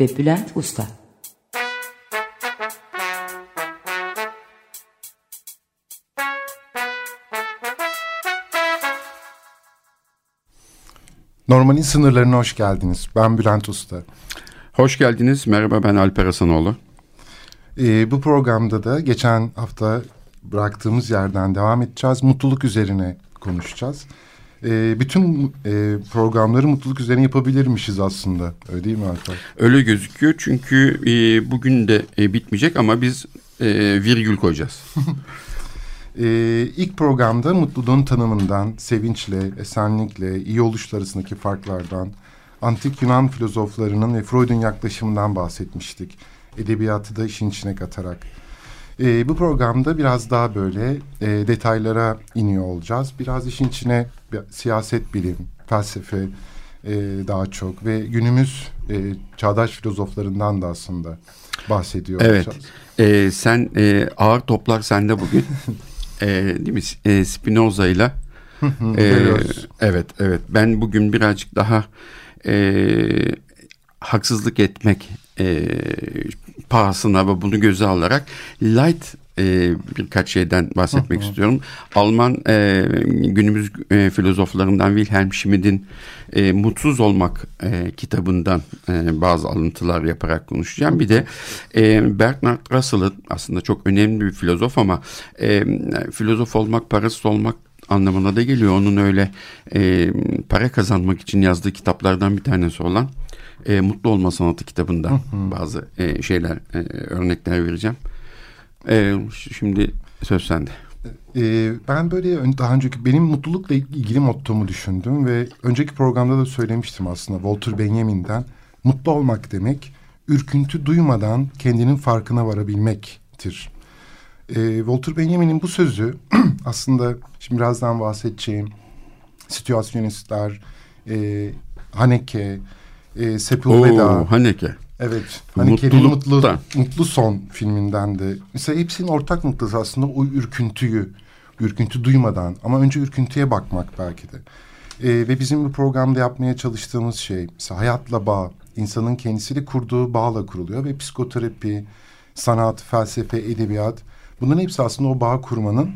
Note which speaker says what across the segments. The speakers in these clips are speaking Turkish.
Speaker 1: ve Bülent Usta.
Speaker 2: Normalin sınırlarına hoş geldiniz. Ben Bülent Usta.
Speaker 3: Hoş geldiniz. Merhaba ben Alper Hasanoğlu.
Speaker 2: Ee, bu programda da geçen hafta bıraktığımız yerden devam edeceğiz. Mutluluk üzerine konuşacağız. Ee, bütün e, programları mutluluk üzerine yapabilirmişiz aslında. Öyle değil mi Alper?
Speaker 3: Öyle gözüküyor çünkü e, bugün de e, bitmeyecek ama biz e, virgül koyacağız.
Speaker 2: Ee, ilk programda mutluluğun tanımından, sevinçle, esenlikle, iyi oluş arasındaki farklardan, antik Yunan filozoflarının ve Freud'un yaklaşımından bahsetmiştik. Edebiyatı da işin içine katarak. Ee, bu programda biraz daha böyle e, detaylara iniyor olacağız. Biraz işin içine siyaset bilim, felsefe e, daha çok ve günümüz e, çağdaş filozoflarından da aslında bahsediyor
Speaker 3: evet.
Speaker 2: olacağız.
Speaker 3: Ee, sen e, ağır toplar sende bugün. e, değil mi? E, Spinoza ile. e, evet, evet. Ben bugün birazcık daha e, haksızlık etmek e, pahasına ve bunu göze alarak light e, birkaç şeyden bahsetmek istiyorum. Alman e, günümüz e, filozoflarından Wilhelm Schmidt'in e, Mutsuz Olmak e, kitabından e, bazı alıntılar yaparak konuşacağım. Bir de e, Bernard Russell'ın aslında çok önemli bir filozof ama e, filozof olmak, parasız olmak anlamına da geliyor. Onun öyle e, para kazanmak için yazdığı kitaplardan bir tanesi olan e, Mutlu Olma Sanatı kitabında bazı e, şeyler, e, örnekler vereceğim. E, şimdi söz sende.
Speaker 2: E, ben böyle daha önceki benim mutlulukla ilgili mottomu düşündüm ve önceki programda da söylemiştim aslında Walter Benjamin'den mutlu olmak demek ürküntü duymadan kendinin farkına varabilmektir. E, Walter Benjamin'in bu sözü aslında şimdi birazdan bahsedeceğim situasyonistler, e, Haneke, e, Sepulveda.
Speaker 3: Oo, Haneke.
Speaker 2: Evet. Haneke'nin mutlu, mutlu Son filminden de. Mesela hepsinin ortak noktası aslında o ürküntüyü, ürküntü duymadan ama önce ürküntüye bakmak belki de. E, ve bizim bu programda yapmaya çalıştığımız şey mesela hayatla bağ, insanın kendisiyle kurduğu bağla kuruluyor ve psikoterapi, sanat, felsefe, edebiyat bunların hepsi aslında o bağ kurmanın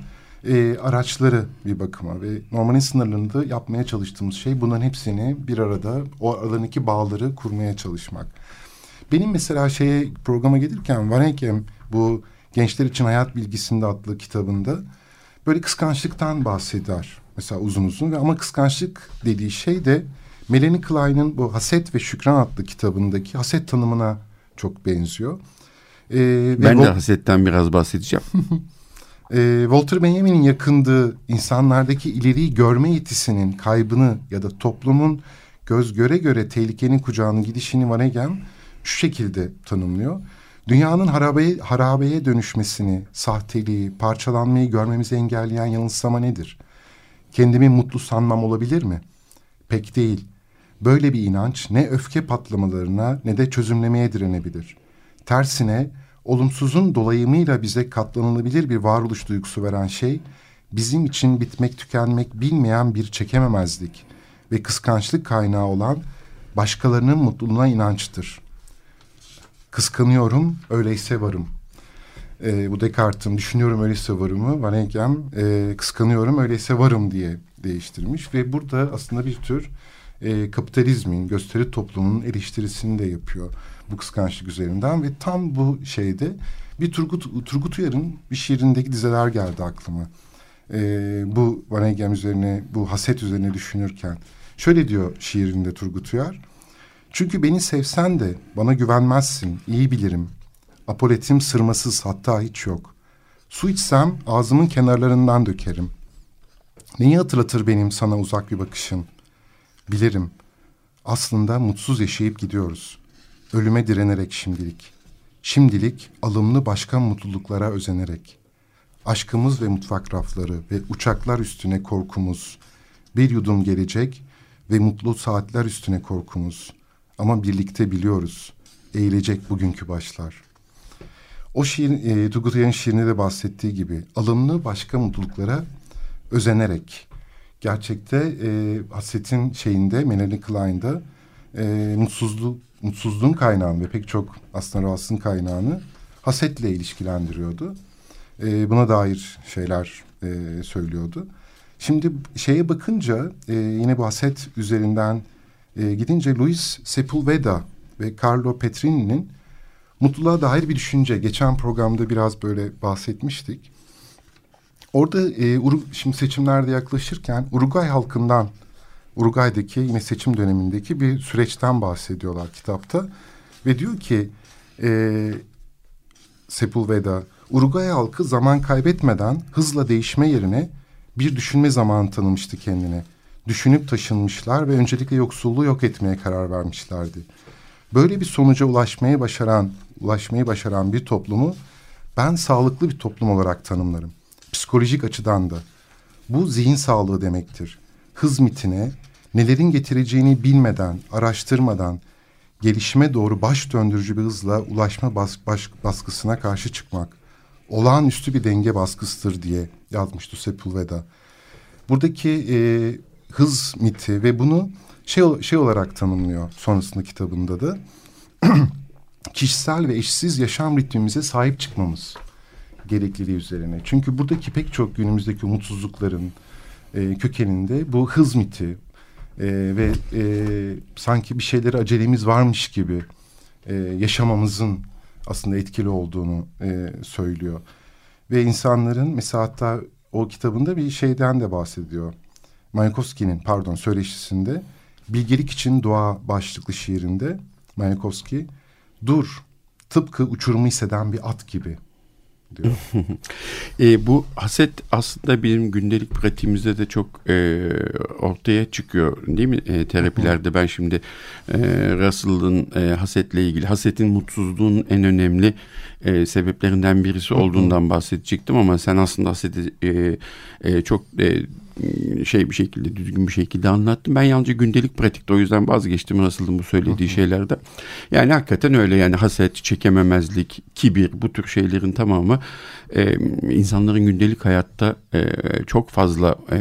Speaker 2: e, araçları bir bakıma ve normalin sınırlarında yapmaya çalıştığımız şey bunların hepsini bir arada o alanındaki bağları kurmaya çalışmak. Benim mesela şeye programa gelirken Varenkem bu Gençler için Hayat Bilgisinde adlı kitabında böyle kıskançlıktan bahseder. Mesela uzun uzun ve ama kıskançlık dediği şey de Melanie Klein'in bu Haset ve Şükran adlı kitabındaki haset tanımına çok benziyor.
Speaker 3: Ee, ben de hasetten biraz bahsedeceğim.
Speaker 2: e, Walter Benjamin'in yakındığı insanlardaki ileriyi görme yetisinin kaybını ya da toplumun göz göre göre tehlikenin kucağına gidişini Vanegem şu şekilde tanımlıyor. Dünyanın harabeye, harabeye dönüşmesini, sahteliği, parçalanmayı görmemizi engelleyen yanılsama nedir? Kendimi mutlu sanmam olabilir mi? Pek değil. Böyle bir inanç ne öfke patlamalarına ne de çözümlemeye direnebilir. Tersine olumsuzun dolayımıyla bize katlanılabilir bir varoluş duygusu veren şey, bizim için bitmek tükenmek bilmeyen bir çekememezlik ve kıskançlık kaynağı olan başkalarının mutluluğuna inançtır. Kıskanıyorum, öyleyse varım. Ee, bu Descartes'in düşünüyorum öyleyse varımı Van Eykem e, kıskanıyorum öyleyse varım diye değiştirmiş ve burada aslında bir tür e, kapitalizmin, gösteri toplumunun eleştirisini de yapıyor bu kıskançlık üzerinden ve tam bu şeyde bir Turgut, Turgut Uyar'ın bir şiirindeki dizeler geldi aklıma. E, bu Van Eykem üzerine, bu haset üzerine düşünürken. Şöyle diyor şiirinde Turgut Uyar. Çünkü beni sevsen de bana güvenmezsin, iyi bilirim. Apoletim sırmasız hatta hiç yok. Su içsem ağzımın kenarlarından dökerim. Neyi hatırlatır benim sana uzak bir bakışın? Bilirim. Aslında mutsuz yaşayıp gidiyoruz. Ölüme direnerek şimdilik. Şimdilik alımlı başka mutluluklara özenerek. Aşkımız ve mutfak rafları ve uçaklar üstüne korkumuz. Bir yudum gelecek ve mutlu saatler üstüne korkumuz. Ama birlikte biliyoruz. Eğilecek bugünkü başlar. O şiir, e, Turgut şiirinde de bahsettiği gibi alımlı başka mutluluklara özenerek gerçekte e, hasetin şeyinde Melanie Klein'da e, mutsuzluk mutsuzluğun kaynağını ve pek çok aslında rahatsızlığın kaynağını hasetle ilişkilendiriyordu. E, buna dair şeyler e, söylüyordu. Şimdi şeye bakınca e, yine bu haset üzerinden e, gidince Luis Sepulveda ve Carlo Petrini'nin mutluluğa dair bir düşünce. Geçen programda biraz böyle bahsetmiştik. Orada e, şimdi seçimlerde yaklaşırken Uruguay halkından, Uruguay'daki yine seçim dönemindeki bir süreçten bahsediyorlar kitapta. Ve diyor ki e, Sepulveda, Uruguay halkı zaman kaybetmeden hızla değişme yerine bir düşünme zamanı tanımıştı kendine. Düşünüp taşınmışlar ve öncelikle yoksulluğu yok etmeye karar vermişlerdi. Böyle bir sonuca ulaşmayı başaran, ulaşmayı başaran bir toplumu ben sağlıklı bir toplum olarak tanımlarım. Psikolojik açıdan da. Bu zihin sağlığı demektir. Hız mitine, nelerin getireceğini bilmeden, araştırmadan, gelişime doğru baş döndürücü bir hızla ulaşma bas, baş, baskısına karşı çıkmak olağanüstü bir denge baskısıdır diye yazmıştı Sepulveda. Buradaki e, hız miti ve bunu şey, şey olarak tanımlıyor sonrasında kitabında da kişisel ve eşsiz yaşam ritmimize sahip çıkmamız gerekliliği üzerine. Çünkü buradaki pek çok günümüzdeki umutsuzlukların e, kökeninde bu hız miti e, ve e, sanki bir şeyleri acelemiz varmış gibi e, yaşamamızın aslında etkili olduğunu e, söylüyor. Ve insanların mesela hatta o kitabında bir şeyden de bahsediyor. Mayakovski'nin pardon söyleşisinde Bilgelik için Dua başlıklı şiirinde Mayakovski dur tıpkı uçurumu hisseden bir at gibi diyor.
Speaker 3: e, bu haset aslında bizim gündelik pratiğimizde de çok e, ortaya çıkıyor değil mi e, terapilerde ben şimdi e, Russell'ın e, hasetle ilgili hasetin mutsuzluğun en önemli e, sebeplerinden birisi olduğundan bahsedecektim ama sen aslında haseti e, e, çok e, şey bir şekilde düzgün bir şekilde anlattım. Ben yalnızca gündelik pratikte o yüzden vazgeçtim nasıldı bu söylediği şeylerde. Yani hakikaten öyle yani haset, çekememezlik, kibir bu tür şeylerin tamamı e, insanların gündelik hayatta e, çok fazla e,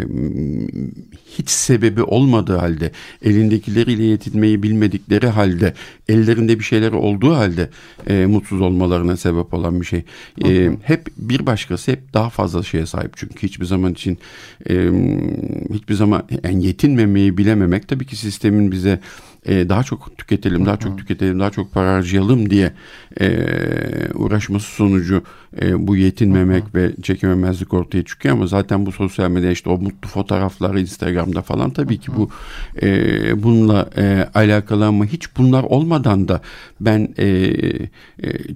Speaker 3: hiç sebebi olmadığı halde elindekileriyle yetinmeyi bilmedikleri halde ellerinde bir şeyler olduğu halde e, mutsuz olmalarına sebep olan bir şey. E, hep bir başkası hep daha fazla şeye sahip çünkü hiçbir zaman için e, hiçbir zaman yani yetinmemeyi bilememek tabii ki sistemin bize e, daha çok tüketelim, daha çok tüketelim, daha çok para harcayalım diye e, uğraşması sonucu e, bu yetinmemek ve çekememezlik ortaya çıkıyor. Ama zaten bu sosyal medya işte o mutlu fotoğrafları Instagram'da falan tabii ki bu e, bununla e, alakalı. Ama hiç bunlar olmadan da ben e, e,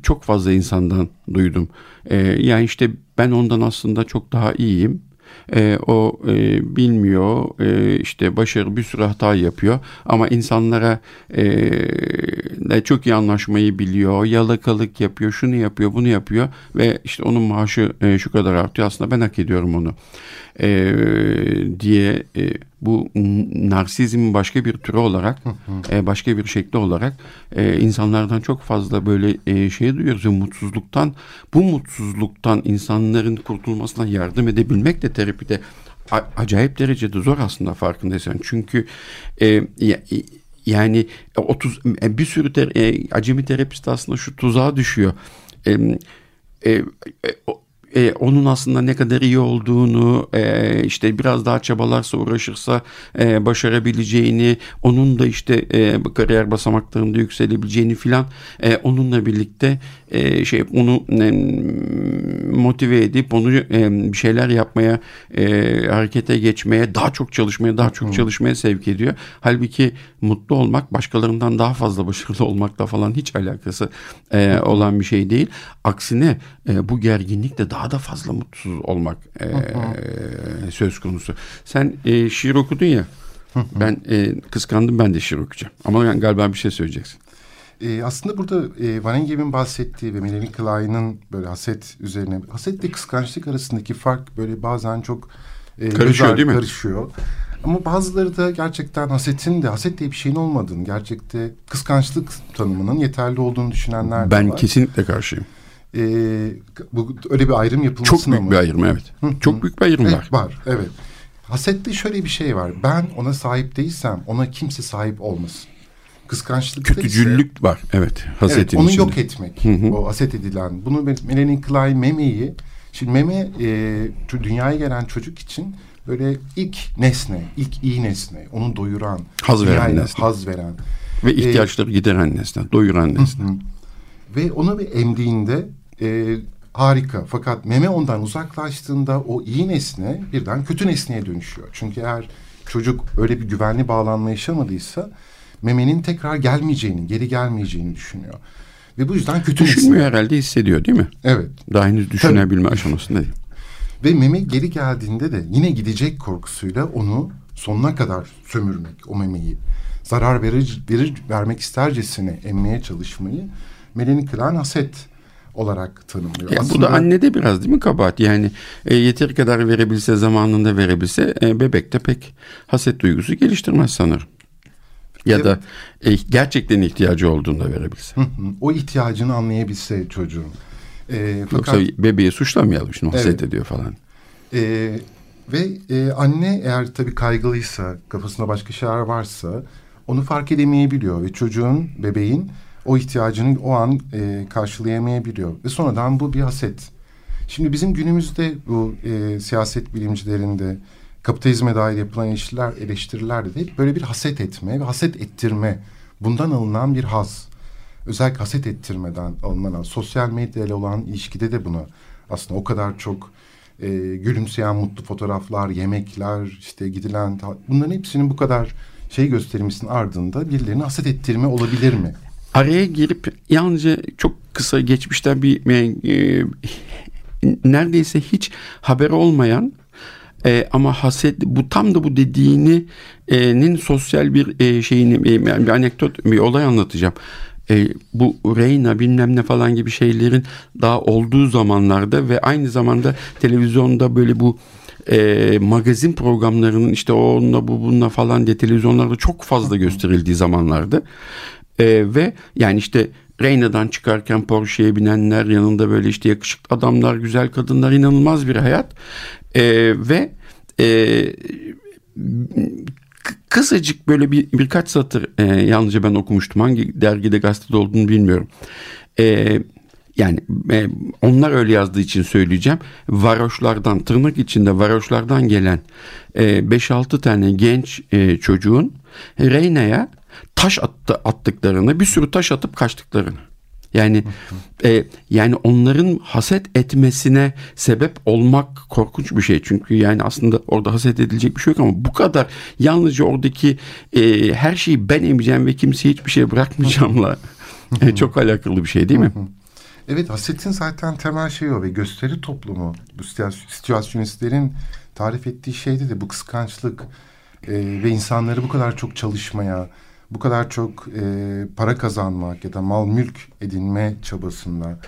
Speaker 3: çok fazla insandan duydum. E, yani işte ben ondan aslında çok daha iyiyim e, o e, bilmiyor e, işte başarı bir sürü hata yapıyor. Ama insanlara e, çok iyi anlaşmayı biliyor yalakalık yapıyor şunu yapıyor bunu yapıyor ve işte onun maaşı e, şu kadar artıyor. Aslında ben hak ediyorum onu e, diye e, bu narsizmin başka bir türü olarak e, başka bir şekli olarak e, insanlardan çok fazla böyle e, şey duyuyoruz ve mutsuzluktan bu mutsuzluktan insanların kurtulmasına yardım edebilmek de terapide acayip derecede zor aslında farkındaysan. Çünkü e, ya, yani 30 e, bir sürü ter, e, acemi terapist aslında şu tuzağa düşüyor. E, e, e, onun aslında ne kadar iyi olduğunu e, işte biraz daha çabalarsa uğraşırsa e, başarabileceğini onun da işte e, kariyer basamaklarında yükselebileceğini filan e, onunla birlikte e, şey onu e, motive edip onu e, bir şeyler yapmaya e, harekete geçmeye daha çok çalışmaya daha çok çalışmaya sevk ediyor. Halbuki mutlu olmak başkalarından daha fazla başarılı olmakla falan hiç alakası e, olan bir şey değil. Aksine e, bu gerginlik de daha da fazla mutsuz olmak e, söz konusu. Sen e, şiir okudun ya. ben e, kıskandım ben de şiir okuyacağım. Ama yani galiba bir şey söyleyeceksin.
Speaker 2: E, aslında burada e, Van bahsettiği ve Melanie Klein'ın böyle haset üzerine, haset ve kıskançlık arasındaki fark böyle bazen çok
Speaker 3: e, karışıyor değil mi?
Speaker 2: Karışıyor. Ama bazıları da gerçekten hasetin de haset diye bir şeyin olmadığını, gerçekte kıskançlık tanımının yeterli olduğunu düşünenler de
Speaker 3: ben
Speaker 2: var.
Speaker 3: Ben kesinlikle karşıyım.
Speaker 2: Ee, bu öyle bir ayrım yapılmasına
Speaker 3: Çok büyük mı? bir ayrım evet. Hı, Çok büyük bir ayrım
Speaker 2: evet,
Speaker 3: var.
Speaker 2: Var evet. Hasette şöyle bir şey var. Ben ona sahip değilsem ona kimse sahip olmasın. Kıskançlıkta
Speaker 3: Kötücüllük
Speaker 2: ise,
Speaker 3: var evet. Hasetin
Speaker 2: evet, onu
Speaker 3: içinde.
Speaker 2: yok etmek. Hı hı. O haset edilen. Bunu Melanie Klein memeyi şimdi meme e, dünyaya gelen çocuk için böyle ilk nesne, ilk iyi nesne, onu doyuran,
Speaker 3: haz veren nesne.
Speaker 2: Haz veren.
Speaker 3: Ve ihtiyaçları ee, gideren nesne, doyuran nesne. Hı hı.
Speaker 2: Ve onu bir emdiğinde e, harika. Fakat meme ondan uzaklaştığında o iyi nesne birden kötü nesneye dönüşüyor. Çünkü eğer çocuk öyle bir güvenli bağlanma yaşamadıysa memenin tekrar gelmeyeceğini, geri gelmeyeceğini düşünüyor. Ve bu yüzden kötü
Speaker 3: Düşünmüyor
Speaker 2: nesne.
Speaker 3: herhalde hissediyor değil mi?
Speaker 2: Evet.
Speaker 3: Daha henüz düşünebilme Tabii. aşamasında değil.
Speaker 2: Ve meme geri geldiğinde de yine gidecek korkusuyla onu sonuna kadar sömürmek o memeyi. Zarar verir, verir vermek istercesine emmeye çalışmayı Melanie Klein haset olarak tanımlıyor.
Speaker 3: Ya Aslında, bu da annede biraz değil mi kabahat? Yani e, yeteri kadar verebilse zamanında verebilse e, bebekte pek haset duygusu geliştirmez sanırım. Ya evet. da e, gerçekten ihtiyacı olduğunda verebilse.
Speaker 2: O ihtiyacını anlayabilse çocuğun.
Speaker 3: E, fakat, Yoksa bebeği suçlamayalım şimdi haset evet. ediyor falan.
Speaker 2: E, ve e, anne eğer tabii kaygılıysa, kafasında başka şeyler varsa onu fark edemeyebiliyor ve çocuğun, bebeğin o ihtiyacını o an e, karşılayamayabiliyor. Ve sonradan bu bir haset. Şimdi bizim günümüzde bu e, siyaset bilimcilerinde kapitalizme dair yapılan eleştiriler, eleştirilerde de böyle bir haset etme ve haset ettirme. Bundan alınan bir haz. Özellikle haset ettirmeden alınan haz. Sosyal medyayla olan ilişkide de bunu aslında o kadar çok e, gülümseyen mutlu fotoğraflar, yemekler, işte gidilen bunların hepsinin bu kadar şey göstermesinin ardında birilerini haset ettirme olabilir mi?
Speaker 3: Araya girip yalnızca çok kısa geçmişten bir e, neredeyse hiç haber olmayan e, ama haset bu tam da bu dediğinin sosyal bir e, şeyini bir, bir anekdot bir olay anlatacağım. E, bu Reyna bilmem ne falan gibi şeylerin daha olduğu zamanlarda ve aynı zamanda televizyonda böyle bu e, magazin programlarının işte onunla bu bununla falan diye televizyonlarda çok fazla gösterildiği zamanlarda e, ve yani işte Reyna'dan çıkarken Porsche'ye binenler yanında böyle işte yakışıklı adamlar, güzel kadınlar inanılmaz bir hayat. E, ve e, kısacık böyle bir birkaç satır e, yalnızca ben okumuştum. Hangi dergide gazetede olduğunu bilmiyorum. E, yani e, onlar öyle yazdığı için söyleyeceğim. Varoşlardan tırnak içinde varoşlardan gelen e, 5-6 tane genç e, çocuğun Reyna'ya taş attı, attıklarını, bir sürü taş atıp kaçtıklarını. Yani e, yani onların haset etmesine sebep olmak korkunç bir şey. Çünkü yani aslında orada haset edilecek bir şey yok ama bu kadar yalnızca oradaki e, her şeyi ben emeceğim ve kimseye hiçbir şey bırakmayacağımla e, çok alakalı bir şey değil mi?
Speaker 2: Evet hasetin zaten temel şeyi o ve gösteri toplumu bu situasyonistlerin tarif ettiği şeyde de bu kıskançlık e, ve insanları bu kadar çok çalışmaya bu kadar çok e, para kazanmak ya da mal mülk edinme çabasında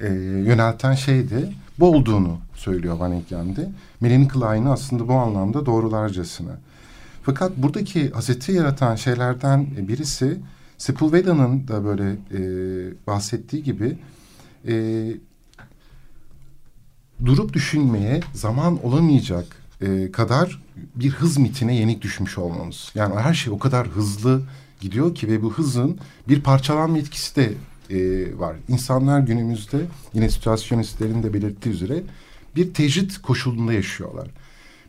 Speaker 2: e, yönelten şeydi bu olduğunu söylüyor Van Eyck'lem'de. Melanie Klein'i aslında bu anlamda doğrularcasına. Fakat buradaki haseti yaratan şeylerden birisi Sepulveda'nın da böyle e, bahsettiği gibi e, durup düşünmeye zaman olamayacak e, kadar bir hız mitine yenik düşmüş olmamız. Yani her şey o kadar hızlı gidiyor ki ve bu hızın bir parçalanma etkisi de e, var. İnsanlar günümüzde yine situasyonistlerin de belirttiği üzere bir tecrit koşulunda yaşıyorlar.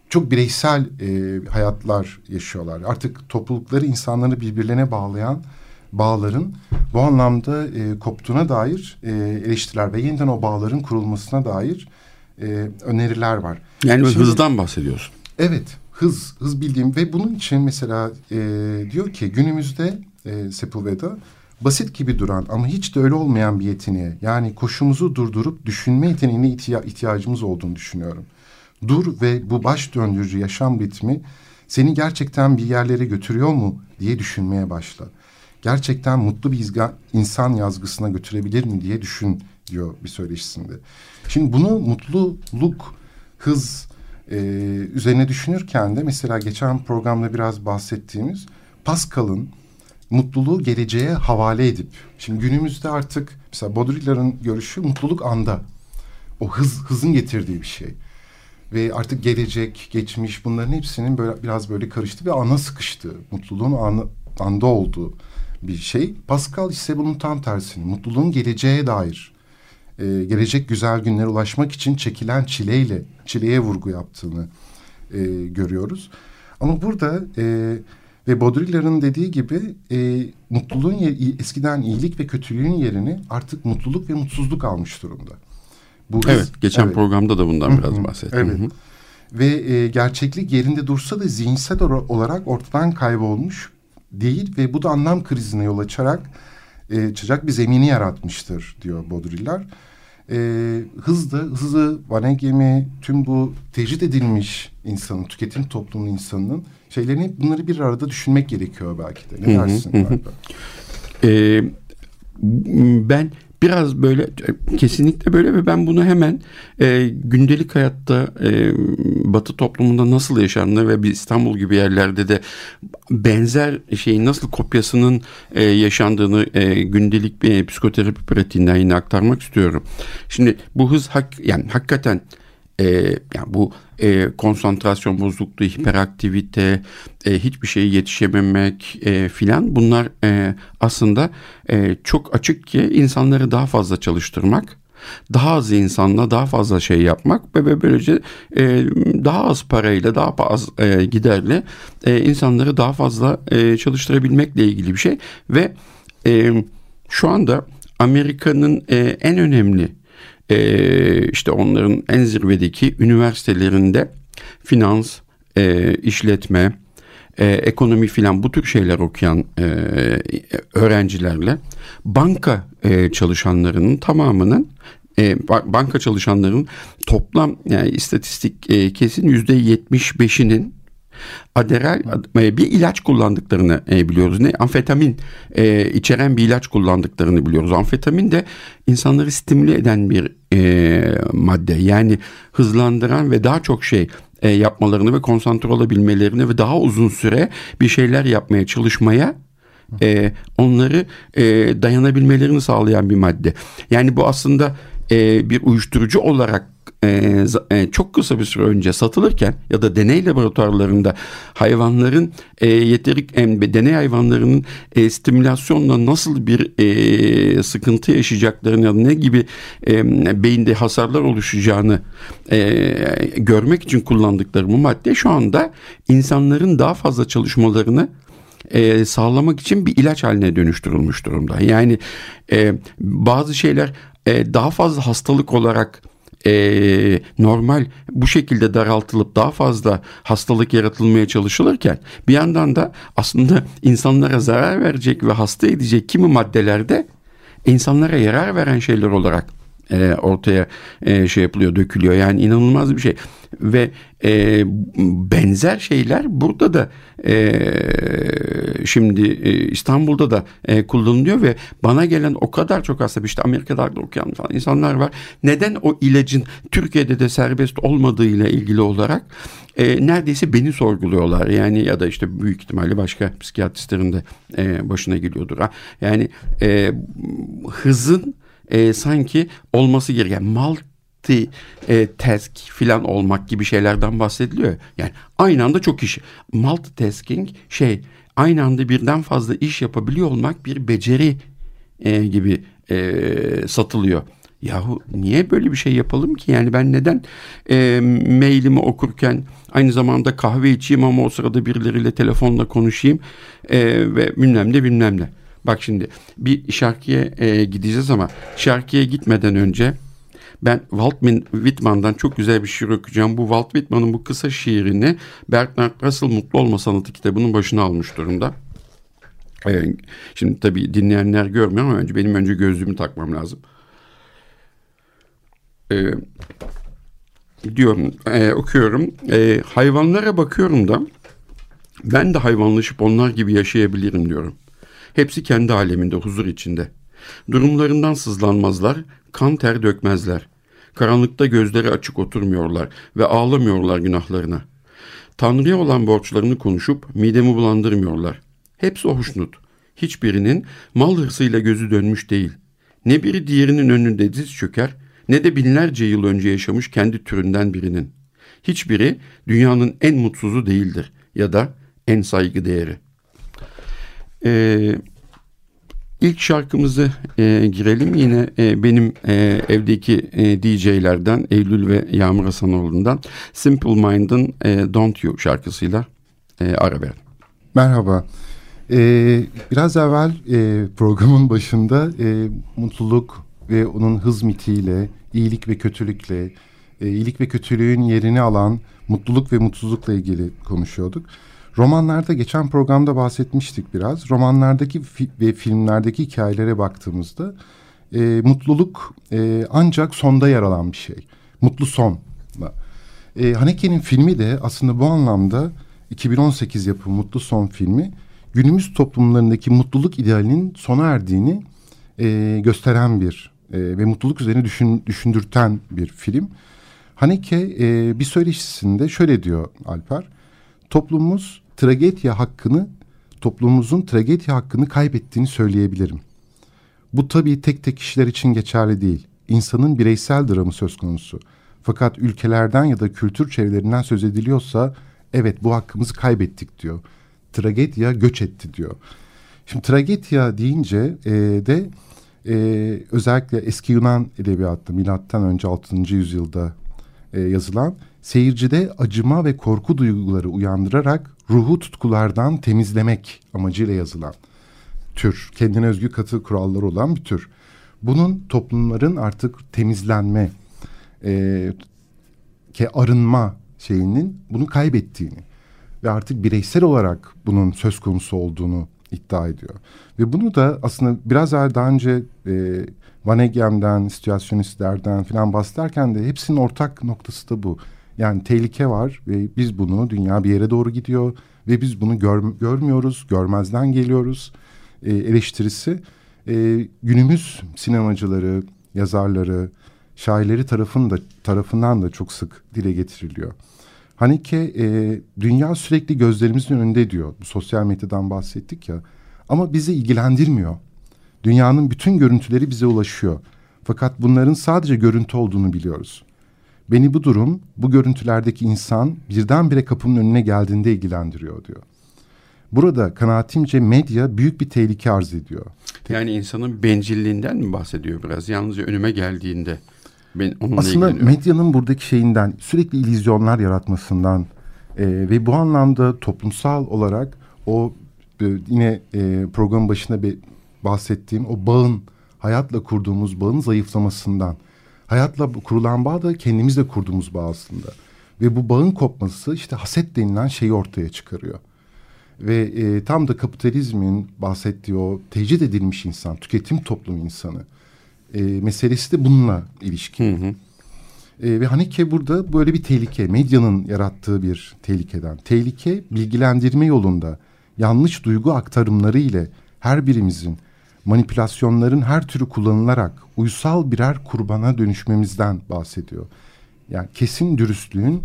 Speaker 2: Çok bireysel e, hayatlar yaşıyorlar. Artık toplulukları insanları birbirlerine bağlayan bağların bu anlamda e, koptuğuna dair e, eleştiriler ve yeniden o bağların kurulmasına dair e, öneriler var.
Speaker 3: Yani Şimdi, hızdan bahsediyorsun.
Speaker 2: Evet hız hız bildiğim ve bunun için mesela e, diyor ki günümüzde e, Sepulveda basit gibi duran ama hiç de öyle olmayan bir yeteneğe yani koşumuzu durdurup düşünme yeteneğine ihtiya ihtiyacımız olduğunu düşünüyorum. Dur ve bu baş döndürücü yaşam ritmi Seni gerçekten bir yerlere götürüyor mu diye düşünmeye başla. Gerçekten mutlu bir insan yazgısına götürebilir mi diye düşün diyor bir söyleşisinde. Şimdi bunu mutluluk, hız e, üzerine düşünürken de mesela geçen programda biraz bahsettiğimiz Pascal'ın mutluluğu geleceğe havale edip şimdi günümüzde artık mesela Baudrillard'ın görüşü mutluluk anda. O hız hızın getirdiği bir şey. Ve artık gelecek, geçmiş bunların hepsinin böyle biraz böyle karıştı ve ana sıkıştı. Mutluluğun anı, anda olduğu bir şey. Pascal ise bunun tam tersini. Mutluluğun geleceğe dair, e, gelecek güzel günlere ulaşmak için çekilen çileyle, çileye vurgu yaptığını e, görüyoruz. Ama burada e, ve Baudrillard'ın dediği gibi e, mutluluğun yer, eskiden iyilik ve kötülüğün yerini artık mutluluk ve mutsuzluk almış durumda.
Speaker 3: Bu evet, geçen evet. programda da bundan biraz bahsettim. Evet.
Speaker 2: Ve e, gerçeklik yerinde dursa da zihinsel olarak ortadan kaybolmuş değil ve bu da anlam krizine yol açarak e, açacak bir zemini yaratmıştır diyor Baudrillard. E, hız da, hızı, Vanegemi, tüm bu tecrit edilmiş insanın, tüketim toplumunun insanının şeylerini bunları bir arada düşünmek gerekiyor belki de. Ne dersin?
Speaker 3: Ee, ben biraz böyle kesinlikle böyle ve ben bunu hemen e, gündelik hayatta e, Batı toplumunda nasıl yaşandığını ve bir İstanbul gibi yerlerde de benzer şeyin nasıl kopyasının e, yaşandığını e, gündelik bir e, psikoterapi pratiğinden yine aktarmak istiyorum. Şimdi bu hız hak yani hakikaten e, yani bu e, konsantrasyon bozukluğu, hiperaktivite, e, hiçbir şeye yetişememek e, filan bunlar e, aslında e, çok açık ki insanları daha fazla çalıştırmak, daha az insanla daha fazla şey yapmak ve böylece e, daha az parayla daha az e, giderle e, insanları daha fazla e, çalıştırabilmekle ilgili bir şey ve e, şu anda Amerika'nın e, en önemli e, işte onların en zirvedeki üniversitelerinde finans, e, işletme, e, ekonomi filan bu tür şeyler okuyan e, öğrencilerle banka e, çalışanlarının tamamının e, banka çalışanların toplam yani istatistik e, kesin yüzde yetmiş beşinin Aderal e, bir ilaç kullandıklarını e, biliyoruz. Ne? Amfetamin e, içeren bir ilaç kullandıklarını biliyoruz. Amfetamin de insanları stimüle eden bir madde. Yani hızlandıran ve daha çok şey yapmalarını ve konsantre olabilmelerini ve daha uzun süre bir şeyler yapmaya çalışmaya e, onları e, dayanabilmelerini sağlayan bir madde. Yani bu aslında e, bir uyuşturucu olarak e, e, çok kısa bir süre önce satılırken ya da deney laboratuvarlarında hayvanların e, yeteri e, deney hayvanlarının e, stimülasyonla nasıl bir e, sıkıntı yaşayacaklarını ya da ne gibi e, beyinde hasarlar oluşacağını e, görmek için kullandıkları bu madde şu anda insanların daha fazla çalışmalarını e, sağlamak için bir ilaç haline dönüştürülmüş durumda. Yani e, bazı şeyler e, daha fazla hastalık olarak e, normal bu şekilde daraltılıp daha fazla hastalık yaratılmaya çalışılırken bir yandan da aslında insanlara zarar verecek ve hasta edecek kimi maddelerde insanlara yarar veren şeyler olarak e, ortaya e, şey yapılıyor, dökülüyor. Yani inanılmaz bir şey. Ve e, benzer şeyler burada da e, şimdi e, İstanbul'da da e, kullanılıyor ve bana gelen o kadar çok hasta işte Amerika'da da okuyan falan insanlar var. Neden o ilacın Türkiye'de de serbest olmadığıyla ilgili olarak e, neredeyse beni sorguluyorlar. Yani ya da işte büyük ihtimalle başka psikiyatristlerin de e, başına geliyordur. Yani e, hızın e, sanki olması gereken multi e, task filan olmak gibi şeylerden bahsediliyor. Yani aynı anda çok iş. Multitasking şey aynı anda birden fazla iş yapabiliyor olmak bir beceri e, gibi e, satılıyor. Yahu niye böyle bir şey yapalım ki? Yani ben neden e, mailimi okurken aynı zamanda kahve içeyim ama o sırada birileriyle telefonla konuşayım e, ve bilmem ne bilmem ne. Bak şimdi bir şarkıya e, gideceğiz ama şarkıya gitmeden önce ben Walt Whitman'dan çok güzel bir şiir okuyacağım. Bu Walt Whitman'ın bu kısa şiirini Bernard Russell Mutlu Olma Sanatı kitabının başına almış durumda. Ee, şimdi tabii dinleyenler görmüyor ama önce benim önce gözlüğümü takmam lazım. Ee, diyorum, e, okuyorum. E, hayvanlara bakıyorum da Ben de hayvanlaşıp onlar gibi yaşayabilirim diyorum. Hepsi kendi aleminde, huzur içinde. Durumlarından sızlanmazlar, kan ter dökmezler. Karanlıkta gözleri açık oturmuyorlar ve ağlamıyorlar günahlarına. Tanrı'ya olan borçlarını konuşup midemi bulandırmıyorlar. Hepsi hoşnut. Hiçbirinin mal hırsıyla gözü dönmüş değil. Ne biri diğerinin önünde diz çöker, ne de binlerce yıl önce yaşamış kendi türünden birinin. Hiçbiri dünyanın en mutsuzu değildir ya da en saygı değeri. Ee, ilk şarkımızı e, girelim yine e, benim e, evdeki e, DJ'lerden Eylül ve Yağmur Hasanoğlu'ndan Simple Mind'ın e, Don't You şarkısıyla e, ara verdim.
Speaker 2: Merhaba. Ee, biraz evvel e, programın başında e, mutluluk ve onun hız mitiyle, iyilik ve kötülükle, e, iyilik ve kötülüğün yerini alan mutluluk ve mutsuzlukla ilgili konuşuyorduk. Romanlarda geçen programda bahsetmiştik biraz. Romanlardaki fi ve filmlerdeki hikayelere baktığımızda e, mutluluk e, ancak sonda yer alan bir şey. Mutlu son. E, Haneke'nin filmi de aslında bu anlamda 2018 yapımı Mutlu Son filmi günümüz toplumlarındaki mutluluk idealinin sona erdiğini e, gösteren bir e, ve mutluluk üzerine düşün, düşündürten bir film. Haneke e, bir söyleşisinde şöyle diyor Alper. Toplumumuz tragedya hakkını, toplumumuzun tragedya hakkını kaybettiğini söyleyebilirim. Bu tabii tek tek kişiler için geçerli değil. İnsanın bireysel dramı söz konusu. Fakat ülkelerden ya da kültür çevrelerinden söz ediliyorsa evet bu hakkımızı kaybettik diyor. Tragedya göç etti diyor. Şimdi tragedya deyince e, de e, özellikle eski Yunan edebiyatta milattan önce 6. yüzyılda e, yazılan seyircide acıma ve korku duyguları uyandırarak ruhu tutkulardan temizlemek amacıyla yazılan tür. Kendine özgü katı kuralları olan bir tür. Bunun toplumların artık temizlenme, e, ke arınma şeyinin bunu kaybettiğini ve artık bireysel olarak bunun söz konusu olduğunu iddia ediyor. Ve bunu da aslında biraz daha önce e, Van Egem'den, situasyonistlerden falan bahsederken de hepsinin ortak noktası da bu. Yani tehlike var ve biz bunu dünya bir yere doğru gidiyor ve biz bunu gör, görmüyoruz, görmezden geliyoruz e, eleştirisi. E, günümüz sinemacıları, yazarları, şairleri tarafında, tarafından da çok sık dile getiriliyor. Hanike e, dünya sürekli gözlerimizin önünde diyor. Bu sosyal medyadan bahsettik ya. Ama bizi ilgilendirmiyor. Dünyanın bütün görüntüleri bize ulaşıyor. Fakat bunların sadece görüntü olduğunu biliyoruz. Beni bu durum, bu görüntülerdeki insan birdenbire kapımın önüne geldiğinde ilgilendiriyor diyor. Burada kanaatimce medya büyük bir tehlike arz ediyor.
Speaker 3: Yani insanın bencilliğinden mi bahsediyor biraz? Yalnızca önüme geldiğinde ben onunla
Speaker 2: Aslında medyanın buradaki şeyinden sürekli illüzyonlar yaratmasından e, ve bu anlamda toplumsal olarak o e, yine e, programın başında bir bahsettiğim o bağın hayatla kurduğumuz bağın zayıflamasından hayatla kurulan bağ da kendimizle kurduğumuz bağ aslında ve bu bağın kopması işte haset denilen şeyi ortaya çıkarıyor. Ve e, tam da kapitalizmin bahsettiği o tecrit edilmiş insan, tüketim toplumu insanı e, meselesi de bununla ilişkin. Hı hı. E, ve Haneke burada böyle bir tehlike, medyanın yarattığı bir tehlikeden. Tehlike bilgilendirme yolunda yanlış duygu aktarımları ile her birimizin manipülasyonların her türü kullanılarak uysal birer kurbana dönüşmemizden bahsediyor. Yani kesin dürüstlüğün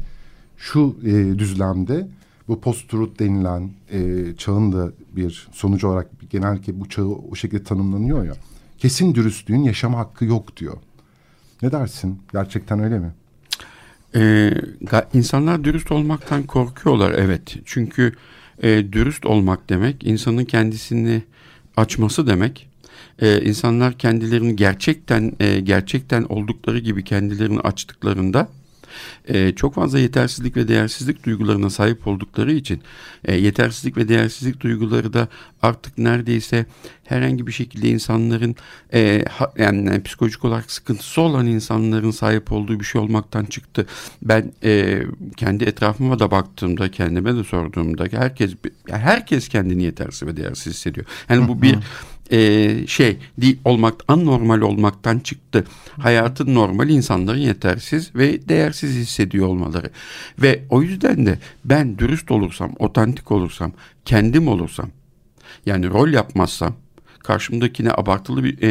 Speaker 2: şu e, düzlemde bu post-truth denilen e, çağın da bir sonucu olarak genellikle bu çağı o şekilde tanımlanıyor ya. Kesin dürüstlüğün yaşama hakkı yok diyor. Ne dersin? Gerçekten öyle mi?
Speaker 3: Ee, insanlar dürüst olmaktan korkuyorlar evet. Çünkü e, dürüst olmak demek insanın kendisini açması demek. Ee, insanlar kendilerini gerçekten e, gerçekten oldukları gibi kendilerini açtıklarında e, çok fazla yetersizlik ve değersizlik duygularına sahip oldukları için e, yetersizlik ve değersizlik duyguları da artık neredeyse herhangi bir şekilde insanların e, ha, yani psikolojik olarak sıkıntısı olan insanların sahip olduğu bir şey olmaktan çıktı. Ben e, kendi etrafıma da baktığımda kendime de sorduğumda herkes herkes kendini yetersiz ve değersiz hissediyor. Yani bu bir e, şey değil olmak anormal olmaktan çıktı. Hayatın normal insanların yetersiz ve değersiz hissediyor olmaları. Ve o yüzden de ben dürüst olursam, otantik olursam, kendim olursam yani rol yapmazsam karşımdakine abartılı bir, e,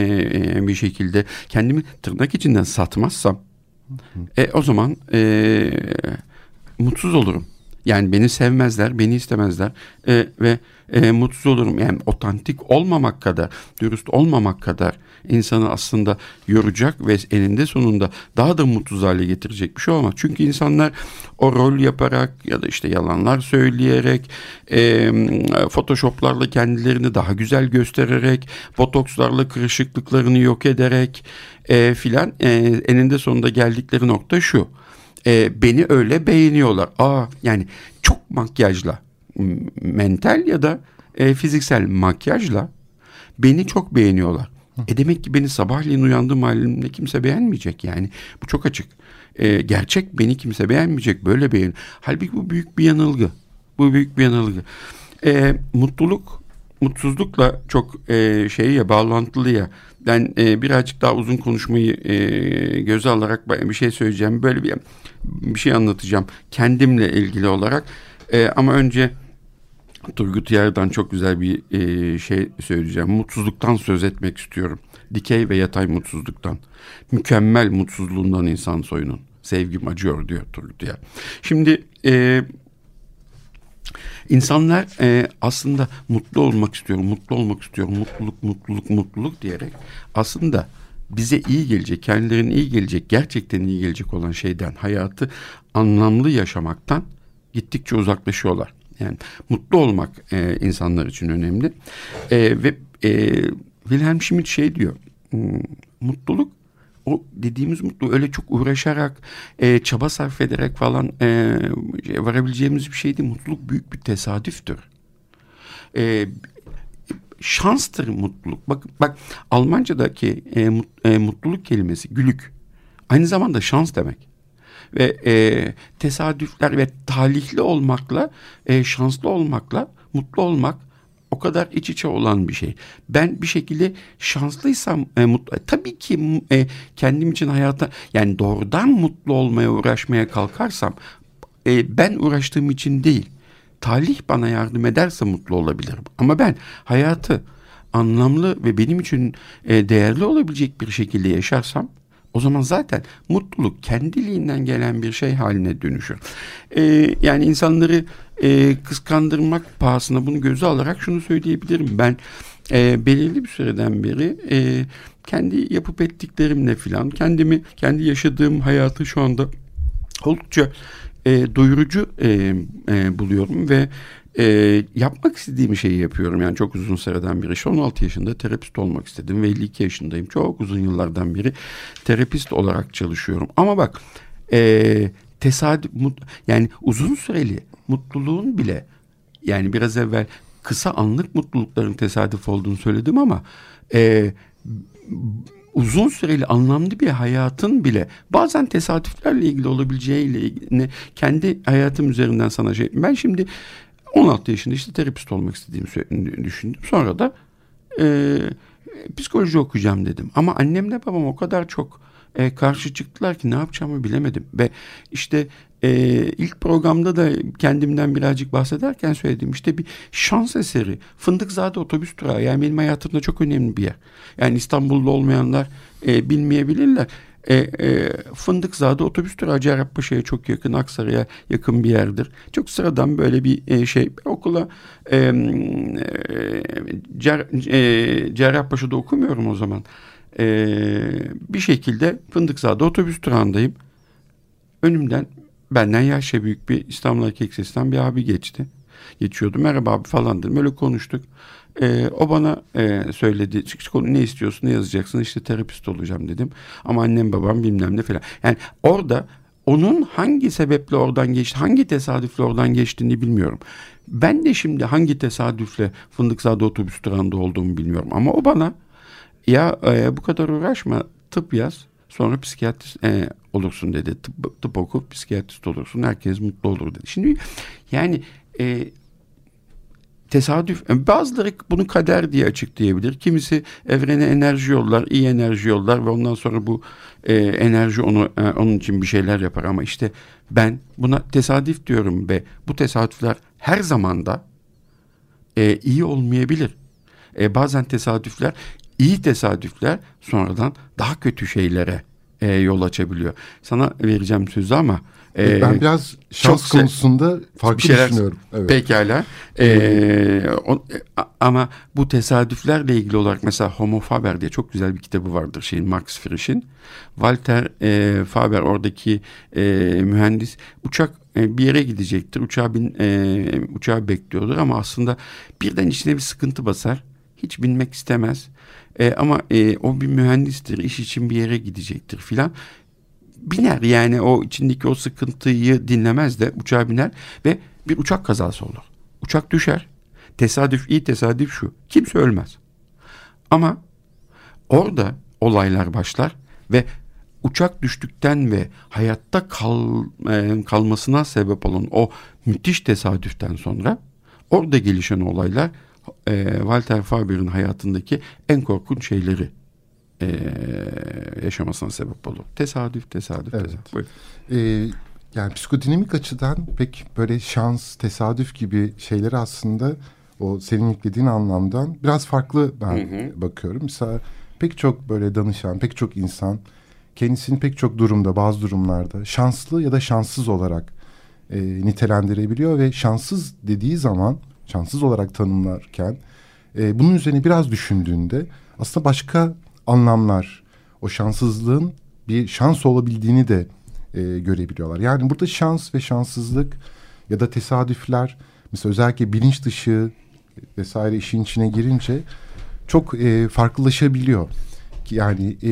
Speaker 3: e, bir şekilde kendimi tırnak içinden satmazsam e, o zaman e, mutsuz olurum. Yani beni sevmezler, beni istemezler e, ve e, mutsuz olurum. Yani otantik olmamak kadar, dürüst olmamak kadar insanı aslında yoracak ve eninde sonunda daha da mutsuz hale getirecek bir şey olmaz. Çünkü insanlar o rol yaparak ya da işte yalanlar söyleyerek, e, photoshoplarla kendilerini daha güzel göstererek, botokslarla kırışıklıklarını yok ederek e, filan e, eninde sonunda geldikleri nokta şu e, beni öyle beğeniyorlar. Aa yani çok makyajla mental ya da e, fiziksel makyajla beni çok beğeniyorlar. E demek ki beni sabahleyin uyandığım halimde kimse beğenmeyecek yani. Bu çok açık. E, gerçek beni kimse beğenmeyecek böyle beğen. Halbuki bu büyük bir yanılgı. Bu büyük bir yanılgı. E, mutluluk mutsuzlukla çok e, şey ya bağlantılı ya. Ben e, birazcık daha uzun konuşmayı e, göze alarak bir şey söyleyeceğim. Böyle bir bir şey anlatacağım kendimle ilgili olarak. E, ama önce Turgut Yar'dan çok güzel bir e, şey söyleyeceğim. Mutsuzluktan söz etmek istiyorum. Dikey ve yatay mutsuzluktan. Mükemmel mutsuzluğundan insan soyunun. Sevgim acıyor diyor Turgut Yar. Şimdi e, insanlar e, aslında mutlu olmak istiyorum, mutlu olmak istiyorum, mutluluk, mutluluk, mutluluk diyerek aslında bize iyi gelecek, kendilerine iyi gelecek, gerçekten iyi gelecek olan şeyden, hayatı anlamlı yaşamaktan gittikçe uzaklaşıyorlar. Yani mutlu olmak e, insanlar için önemli. E, ve e, Wilhelm Schmidt şey diyor, hmm, mutluluk o dediğimiz mutlu öyle çok uğraşarak e, çaba sarf ederek falan e, varabileceğimiz bir şey değil. Mutluluk büyük bir tesadüftür. E, şanstır mutluluk. Bak, bak Almanca'daki e, mut, e, mutluluk kelimesi gülük. Aynı zamanda şans demek. Ve e, tesadüfler ve talihli olmakla, e, şanslı olmakla mutlu olmak o kadar iç içe olan bir şey. Ben bir şekilde şanslıysam e, mutlu, e, tabii ki e, kendim için hayata yani doğrudan mutlu olmaya uğraşmaya kalkarsam e, ben uğraştığım için değil talih bana yardım ederse mutlu olabilirim. Ama ben hayatı anlamlı ve benim için e, değerli olabilecek bir şekilde yaşarsam o zaman zaten mutluluk kendiliğinden gelen bir şey haline dönüşür. Ee, yani insanları e, kıskandırmak pahasına bunu göze alarak şunu söyleyebilirim. Ben e, belirli bir süreden beri e, kendi yapıp ettiklerimle filan kendimi kendi yaşadığım hayatı şu anda oldukça e, doyurucu e, e, buluyorum ve e, yapmak istediğim şeyi yapıyorum. Yani çok uzun süreden beri. İşte 16 yaşında terapist olmak istedim ve 52 yaşındayım. Çok uzun yıllardan beri terapist olarak çalışıyorum. Ama bak e, tesadüf yani uzun süreli mutluluğun bile yani biraz evvel kısa anlık mutlulukların tesadüf olduğunu söyledim ama e, uzun süreli anlamlı bir hayatın bile bazen tesadüflerle ilgili olabileceğiyle ilgili kendi hayatım üzerinden sana şey ben şimdi 16 yaşında işte terapist olmak istediğimi düşündüm. Sonra da e, psikoloji okuyacağım dedim. Ama annemle babam o kadar çok e, karşı çıktılar ki ne yapacağımı bilemedim. Ve işte e, ilk programda da kendimden birazcık bahsederken söyledim. İşte bir şans eseri. Fındıkzade otobüs durağı. Yani benim hayatımda çok önemli bir yer. Yani İstanbul'da olmayanlar e, bilmeyebilirler. E, e, Fındıkzade otobüs durağı Cerrahpaşa'ya çok yakın, Aksaray'a yakın bir yerdir. Çok sıradan böyle bir e, şey. Okula e, e, e, Cerrahpaşa'da okumuyorum o zaman. E, bir şekilde Fındıkzade otobüs durağındayım. Önümden benden yaşça büyük bir İstanbul Erkek Sesi'nden bir abi geçti. Geçiyordu. Merhaba abi falan dedim. Öyle konuştuk. Ee, o bana e, söyledi. Çık ne istiyorsun ne yazacaksın işte terapist olacağım dedim. Ama annem babam bilmem ne falan. Yani orada onun hangi sebeple oradan geçti, hangi tesadüfle oradan geçtiğini bilmiyorum. Ben de şimdi hangi tesadüfle Fındıkzade otobüs durağında olduğumu bilmiyorum. Ama o bana ya e, bu kadar uğraşma tıp yaz sonra psikiyatrist e, olursun dedi. Tıp, tıp oku psikiyatrist olursun herkes mutlu olur dedi. Şimdi yani e, tesadüf. Bazıları bunu kader diye açıklayabilir. Kimisi evrene enerji yollar, iyi enerji yollar ve ondan sonra bu e, enerji onu e, onun için bir şeyler yapar. Ama işte ben buna tesadüf diyorum ve bu tesadüfler her zamanda e, iyi olmayabilir. E, bazen tesadüfler, iyi tesadüfler sonradan daha kötü şeylere e, yol açabiliyor. Sana vereceğim sözü ama
Speaker 2: ee, ben biraz şans çok konusunda farklı şeyler, düşünüyorum.
Speaker 3: Evet. Pekala. Ee, o, ama bu tesadüflerle ilgili olarak mesela Homo Faber diye çok güzel bir kitabı vardır şeyin Max Frisch'in. Walter e, Faber oradaki e, mühendis uçak e, bir yere gidecektir. Uçağı bin, e, uçağı bekliyordur ama aslında birden içine bir sıkıntı basar. Hiç binmek istemez. E, ama e, o bir mühendistir, iş için bir yere gidecektir filan biner yani o içindeki o sıkıntıyı dinlemez de uçağa biner ve bir uçak kazası olur. Uçak düşer. Tesadüf iyi tesadüf şu. Kimse ölmez. Ama orada olaylar başlar ve uçak düştükten ve hayatta kal, e, kalmasına sebep olan o müthiş tesadüften sonra orada gelişen olaylar e, Walter Faber'in hayatındaki en korkunç şeyleri e, yaşamasına sebep olur. Tesadüf, tesadüf, evet. tesadüf.
Speaker 2: Ee, yani psikodinamik açıdan pek böyle şans, tesadüf gibi şeyleri aslında o senin yüklediğin anlamdan biraz farklı ben hı hı. bakıyorum. Mesela pek çok böyle danışan, pek çok insan kendisini pek çok durumda, bazı durumlarda şanslı ya da şanssız olarak e, nitelendirebiliyor ve şanssız dediği zaman, şanssız olarak tanımlarken e, bunun üzerine biraz düşündüğünde aslında başka anlamlar, o şanssızlığın bir şans olabildiğini de e, görebiliyorlar. Yani burada şans ve şanssızlık ya da tesadüfler mesela özellikle bilinç dışı vesaire işin içine girince çok e, farklılaşabiliyor. Yani e,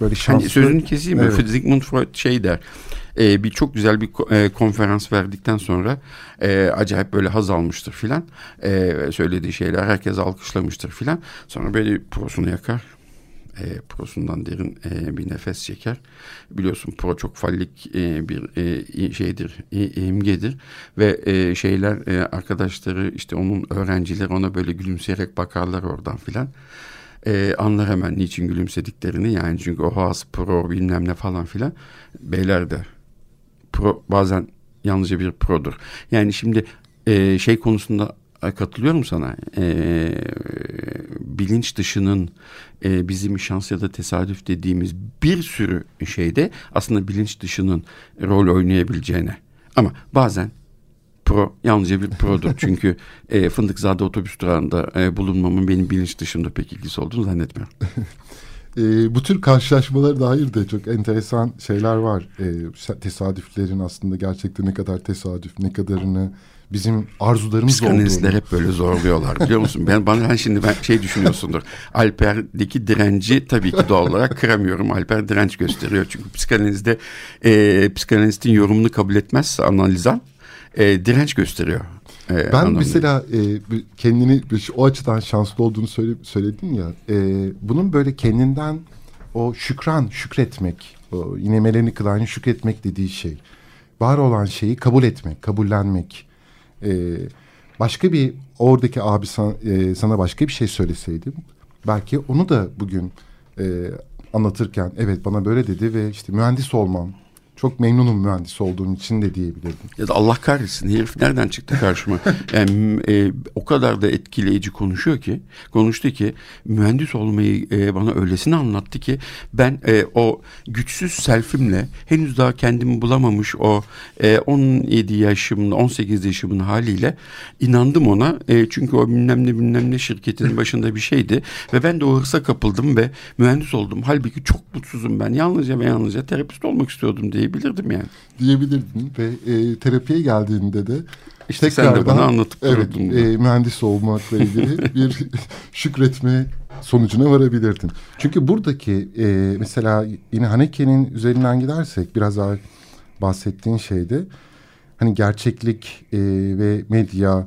Speaker 2: böyle şanslı... Hani
Speaker 3: sözünü keseyim mi? Evet. Sigmund Freud şey der. E, bir çok güzel bir e, konferans verdikten sonra e, acayip böyle haz almıştır filan. E, söylediği şeyler herkes alkışlamıştır filan. Sonra böyle prosunu yakar e, prosundan derin e, bir nefes çeker. Biliyorsun pro çok fallik e, bir e, şeydir, e, imgedir ve e, şeyler e, arkadaşları işte onun öğrencileri ona böyle gülümseyerek bakarlar oradan filan. E, anlar hemen niçin gülümsediklerini yani çünkü o has pro bilmem ne falan filan beyler de pro bazen yalnızca bir produr. Yani şimdi e, şey konusunda katılıyorum sana. E, bilinç dışının e, bizim şans ya da tesadüf dediğimiz bir sürü şeyde aslında bilinç dışının rol oynayabileceğine. Ama bazen pro yalnızca bir produr. Çünkü e, Fındıkzade otobüs durağında e, bulunmamın benim bilinç dışında pek ilgisi olduğunu zannetmiyorum.
Speaker 2: e, bu tür karşılaşmalara dair de çok enteresan şeyler var. E, tesadüflerin aslında gerçekten ne kadar tesadüf, ne kadarını bizim arzularımız
Speaker 3: Psikanalistler hep böyle zorluyorlar biliyor musun? Ben bana ben şimdi ben şey düşünüyorsundur. Alper'deki direnci tabii ki doğal olarak kıramıyorum. Alper direnç gösteriyor. Çünkü psikanalizde e, psikanalistin yorumunu kabul etmezse analizan e, direnç gösteriyor.
Speaker 2: E, ben anlamda. mesela e, kendini o açıdan şanslı olduğunu söyle, söyledin ya. E, bunun böyle kendinden o şükran, şükretmek, o Melanie Klein'in şükretmek dediği şey. Var olan şeyi kabul etmek, kabullenmek e, başka bir oradaki abi sana, e, sana başka bir şey söyleseydim belki onu da bugün e, anlatırken evet bana böyle dedi ve işte mühendis olmam çok memnunum mühendis olduğum için de diyebilirdim.
Speaker 3: Ya da Allah kahretsin herif nereden çıktı karşıma? yani e, o kadar da etkileyici konuşuyor ki, konuştu ki mühendis olmayı e, bana öylesine anlattı ki ben e, o güçsüz selfimle henüz daha kendimi bulamamış o e, 17 yaşımın 18 yaşımın haliyle inandım ona. E, çünkü o bilmem ne bilmem ne şirketin başında bir şeydi ve ben de o hırsa kapıldım ve mühendis oldum. Halbuki çok mutsuzum ben. Yalnızca ve yalnızca terapist olmak istiyordum diye diyebilirdim yani.
Speaker 2: Diyebilirdin ve e, terapiye geldiğinde de
Speaker 3: işte sen de bana anlatıp
Speaker 2: evet, e, mühendis olmakla ilgili bir şükretme sonucuna varabilirdin. Çünkü buradaki e, mesela yine Haneke'nin üzerinden gidersek biraz daha bahsettiğin şeyde hani gerçeklik e, ve medya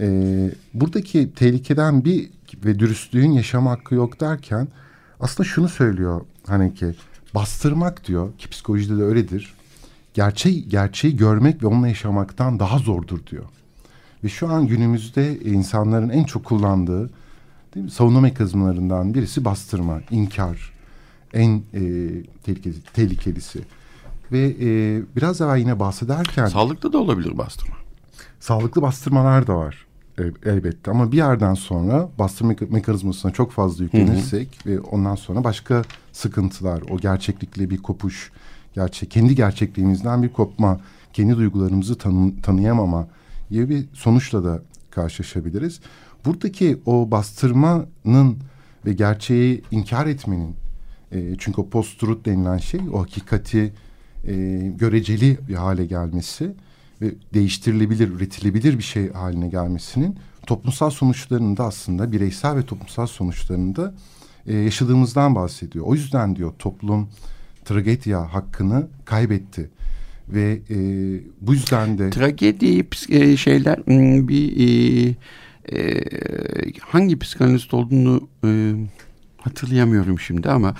Speaker 2: e, buradaki tehlikeden bir ve dürüstlüğün yaşam hakkı yok derken aslında şunu söylüyor Haneke bastırmak diyor ki psikolojide de öyledir. Gerçeği, gerçeği görmek ve onunla yaşamaktan daha zordur diyor. Ve şu an günümüzde insanların en çok kullandığı değil mi, savunma mekanizmalarından birisi bastırma, inkar. En e, tehlikeli, tehlikelisi. Ve e, biraz daha yine bahsederken...
Speaker 3: Sağlıklı da olabilir bastırma.
Speaker 2: Sağlıklı bastırmalar da var e, elbette ama bir yerden sonra bastırma mekanizmasına çok fazla yüklenirsek hı hı. ve ondan sonra başka sıkıntılar, o gerçeklikle bir kopuş, gerçek kendi gerçekliğimizden bir kopma, kendi duygularımızı tanı, tanıyamama gibi bir sonuçla da karşılaşabiliriz. Buradaki o bastırmanın ve gerçeği inkar etmenin e, çünkü o post-truth denilen şey o hakikati e, göreceli bir hale gelmesi ve değiştirilebilir, üretilebilir bir şey haline gelmesinin toplumsal sonuçlarını da aslında bireysel ve toplumsal sonuçlarını da e, yaşadığımızdan bahsediyor. O yüzden diyor toplum tragedya hakkını kaybetti ve e, bu yüzden de
Speaker 3: tragedi e, şeyler hmm, bir e, e, hangi psikanalist olduğunu e, hatırlayamıyorum şimdi ama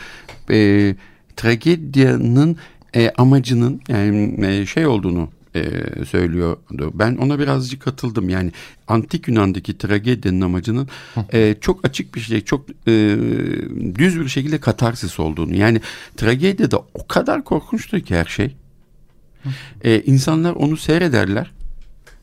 Speaker 3: e, tragedyanın e, amacının yani e, şey olduğunu e, söylüyordu. Ben ona birazcık katıldım. Yani antik Yunan'daki tragedinin amacının e, çok açık bir şey, çok e, düz bir şekilde katarsis olduğunu. Yani tragedide o kadar korkunçtu ki her şey. E, insanlar onu seyrederler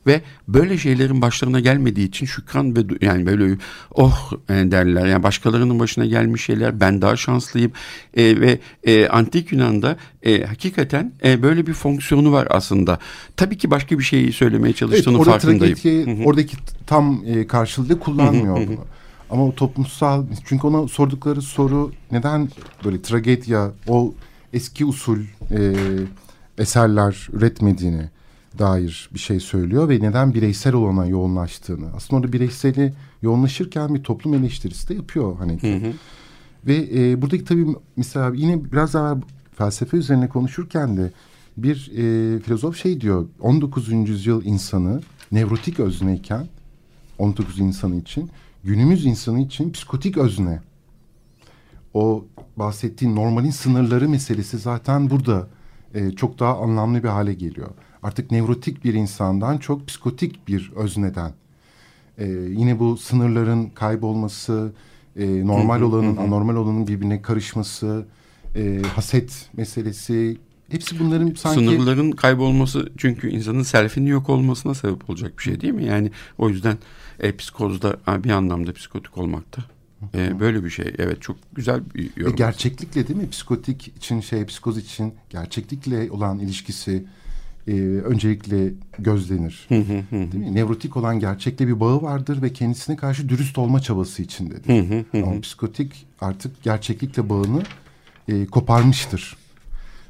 Speaker 3: ve böyle şeylerin başlarına gelmediği için şükran ve yani böyle oh e, derler. Yani başkalarının başına gelmiş şeyler ben daha şanslıyım e, ve e, antik Yunan'da e, hakikaten e, böyle bir fonksiyonu var aslında. Tabii ki başka bir şey söylemeye çalıştığının evet, farkındayım.
Speaker 2: Tragedi, oradaki tam e, karşılığı kullanmıyor bunu. Ama o toplumsal çünkü ona sordukları soru neden böyle tragedya o eski usul e, eserler üretmediğini dair bir şey söylüyor ve neden bireysel olana yoğunlaştığını. Aslında orada bireyseli yoğunlaşırken bir toplum eleştirisi de yapıyor hani. Hı hı. Ve e, buradaki tabii mesela yine biraz daha felsefe üzerine konuşurken de bir e, filozof şey diyor 19. yüzyıl insanı nevrotik özneyken 19 insanı için günümüz insanı için psikotik özne. O bahsettiğin normalin sınırları meselesi zaten burada e, çok daha anlamlı bir hale geliyor artık nevrotik bir insandan çok psikotik bir özneden. E, yine bu sınırların kaybolması, e, normal olanın anormal olanın birbirine karışması, e, haset meselesi hepsi bunların sanki...
Speaker 3: Sınırların kaybolması çünkü insanın selfinin yok olmasına sebep olacak bir şey değil mi? Yani o yüzden e, psikozda bir anlamda psikotik olmakta. E, böyle bir şey. Evet çok güzel bir yorum.
Speaker 2: E, gerçeklikle değil mi? Psikotik için şey, psikoz için gerçeklikle olan ilişkisi e, öncelikle gözlenir. Değil mi? Nevrotik olan gerçekle bir bağı vardır ve kendisine karşı dürüst olma çabası içindedir. Ama psikotik artık gerçeklikle bağını e, koparmıştır.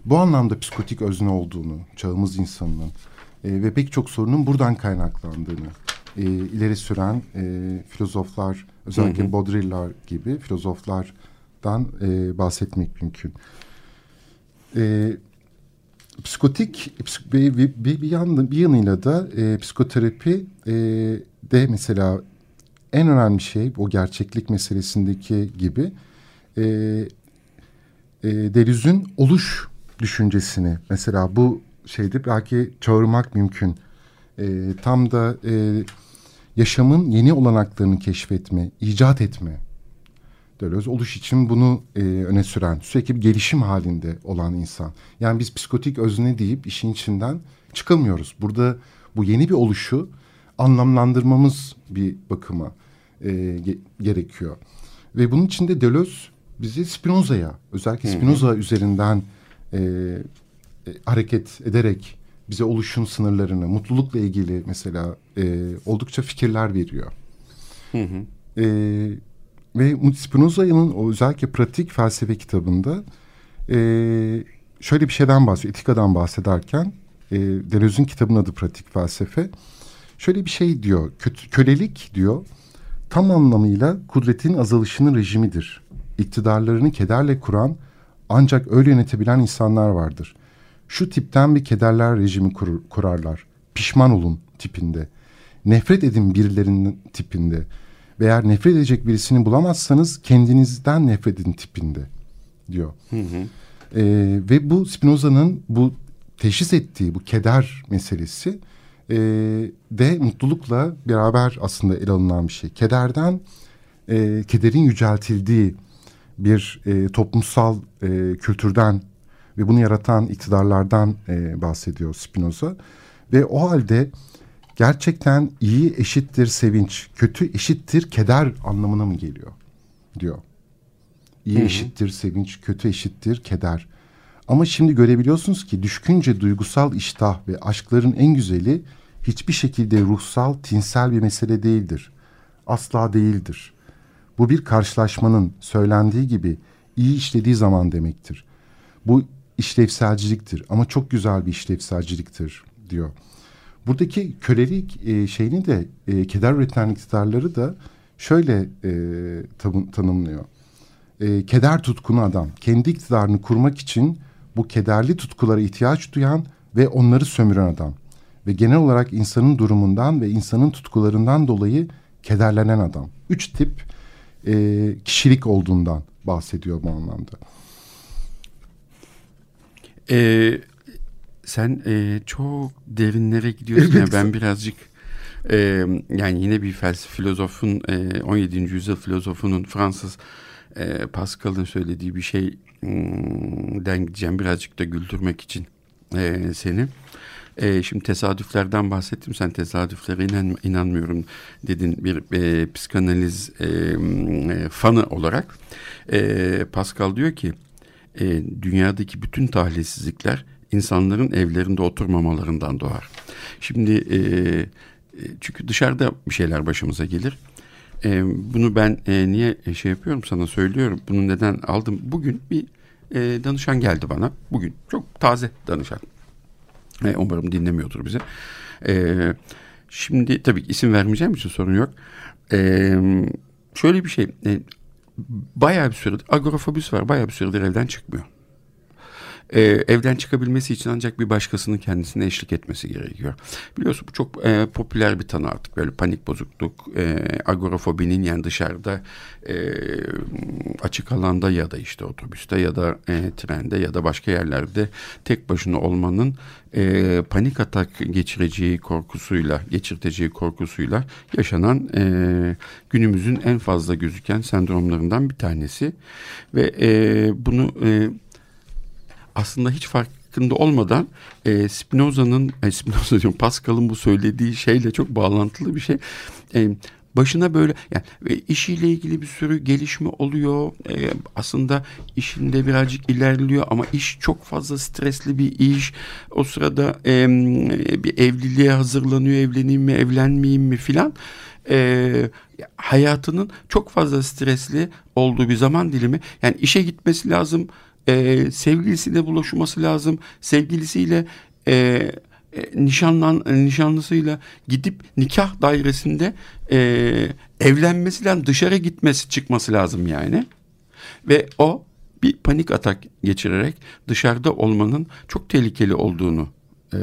Speaker 2: Bu anlamda psikotik özne olduğunu çağımız insanının e, ve pek çok sorunun buradan kaynaklandığını e, ileri süren e, filozoflar özellikle Baudrillard'lar gibi filozoflardan e, bahsetmek mümkün. E, psikotik bir, bir, bir, bir, bir yanıyla da e, psikoterapi e, de mesela en önemli şey o gerçeklik meselesindeki gibi e, e, Deleuze'ün oluş düşüncesini mesela bu şeyde belki çağırmak mümkün. E, tam da e, yaşamın yeni olanaklarını keşfetme, icat etme Deleuze oluş için bunu e, öne süren, sürekli bir gelişim halinde olan insan. Yani biz psikotik özne deyip işin içinden çıkamıyoruz. Burada bu yeni bir oluşu anlamlandırmamız bir bakıma e, ge gerekiyor. Ve bunun için de Deleuze bizi Spinoza'ya, özellikle Spinoza hı hı. üzerinden e, e, hareket ederek bize oluşun sınırlarını, mutlulukla ilgili mesela e, oldukça fikirler veriyor. Hı hı. E, ve Spinoza'nın o özellikle pratik felsefe kitabında e, şöyle bir şeyden bahsediyor. Etikadan bahsederken e, Deleuze'ün kitabının adı Pratik Felsefe. Şöyle bir şey diyor. Kötü, kölelik diyor tam anlamıyla kudretin azalışının rejimidir. İktidarlarını kederle kuran ancak öyle yönetebilen insanlar vardır. Şu tipten bir kederler rejimi kur, kurarlar. Pişman olun tipinde. Nefret edin birilerinin tipinde ve eğer nefret edecek birisini bulamazsanız kendinizden nefret edin tipinde diyor. Hı hı. E, ve bu Spinoza'nın bu teşhis ettiği bu keder meselesi e, de mutlulukla beraber aslında ele alınan bir şey. Kederden, e, kederin yüceltildiği bir e, toplumsal e, kültürden ve bunu yaratan iktidarlardan e, bahsediyor Spinoza. Ve o halde gerçekten iyi eşittir sevinç, kötü eşittir keder anlamına mı geliyor diyor. İyi Hı -hı. eşittir sevinç, kötü eşittir keder. Ama şimdi görebiliyorsunuz ki düşkünce duygusal iştah ve aşkların en güzeli hiçbir şekilde ruhsal, tinsel bir mesele değildir. Asla değildir. Bu bir karşılaşmanın söylendiği gibi iyi işlediği zaman demektir. Bu işlevselciliktir ama çok güzel bir işlevselciliktir diyor. Buradaki kölelik e, şeyini de e, keder üreten iktidarları da şöyle e, tanımlıyor. E, keder tutkunu adam kendi iktidarını kurmak için bu kederli tutkulara ihtiyaç duyan ve onları sömüren adam. Ve genel olarak insanın durumundan ve insanın tutkularından dolayı kederlenen adam. Üç tip e, kişilik olduğundan bahsediyor bu anlamda.
Speaker 3: Ee, sen e, çok derinlere gidiyorsun. Evet. Yani ben birazcık e, yani yine bir felsefe filozofun e, 17. yüzyıl filozofunun Fransız e, Pascal'ın söylediği bir şeyden gideceğim birazcık da güldürmek için e, seni. E, şimdi tesadüflerden bahsettim. Sen tesadüflere inan, inanmıyorum dedin bir e, psikanaliz e, e, fanı olarak. E, Pascal diyor ki e, dünyadaki bütün talihsizlikler insanların evlerinde oturmamalarından doğar. Şimdi e, e, çünkü dışarıda bir şeyler başımıza gelir. E, bunu ben e, niye şey yapıyorum sana söylüyorum. Bunu neden aldım? Bugün bir e, danışan geldi bana. Bugün çok taze danışan. E, umarım dinlemiyordur bizi. E, şimdi tabii isim vermeyeceğim için sorun yok. E, şöyle bir şey. E, bayağı bir süredir agorafobisi var. Bayağı bir süredir evden çıkmıyor e, evden çıkabilmesi için ancak bir başkasının kendisine eşlik etmesi gerekiyor. Biliyorsun bu çok e, popüler bir tanı artık böyle panik bozukluk, e, agorafobinin yani dışarıda e, açık alanda ya da işte otobüste ya da e, trende ya da başka yerlerde tek başına olmanın e, panik atak geçireceği korkusuyla, geçirteceği korkusuyla yaşanan e, günümüzün en fazla gözüken sendromlarından bir tanesi ve e, bunu e, aslında hiç farkında olmadan e, Spinoza'nın e, Spinoza diyorum Pascal'ın bu söylediği şeyle çok bağlantılı bir şey. E, başına böyle yani işiyle ilgili bir sürü gelişme oluyor. E, aslında işinde birazcık ilerliyor ama iş çok fazla stresli bir iş. O sırada e, bir evliliğe hazırlanıyor. Evleneyim mi, evlenmeyeyim mi filan. E, hayatının çok fazla stresli olduğu bir zaman dilimi. Yani işe gitmesi lazım e, sevgilisiyle buluşması lazım. Sevgilisiyle e, e, nişanlan nişanlısıyla gidip nikah dairesinde e, evlenmesi lazım. Dışarı gitmesi çıkması lazım yani. Ve o bir panik atak geçirerek dışarıda olmanın çok tehlikeli olduğunu e,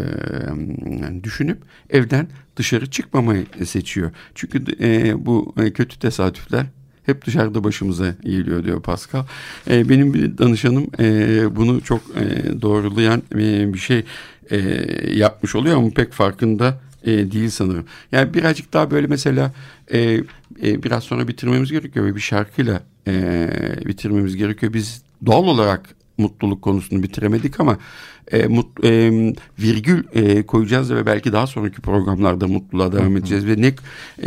Speaker 3: düşünüp evden dışarı çıkmamayı seçiyor. Çünkü e, bu kötü tesadüfler hep dışarıda başımıza geliyor diyor Pascal. E, benim bir danışanım e, bunu çok e, doğrulayan e, bir şey e, yapmış oluyor ama pek farkında e, değil sanırım. Yani birazcık daha böyle mesela e, e, biraz sonra bitirmemiz gerekiyor ve bir şarkıyla e, bitirmemiz gerekiyor. Biz doğal olarak mutluluk konusunu bitiremedik ama e, mut, e, virgül e, koyacağız ve belki daha sonraki programlarda mutluluğa devam edeceğiz ve ne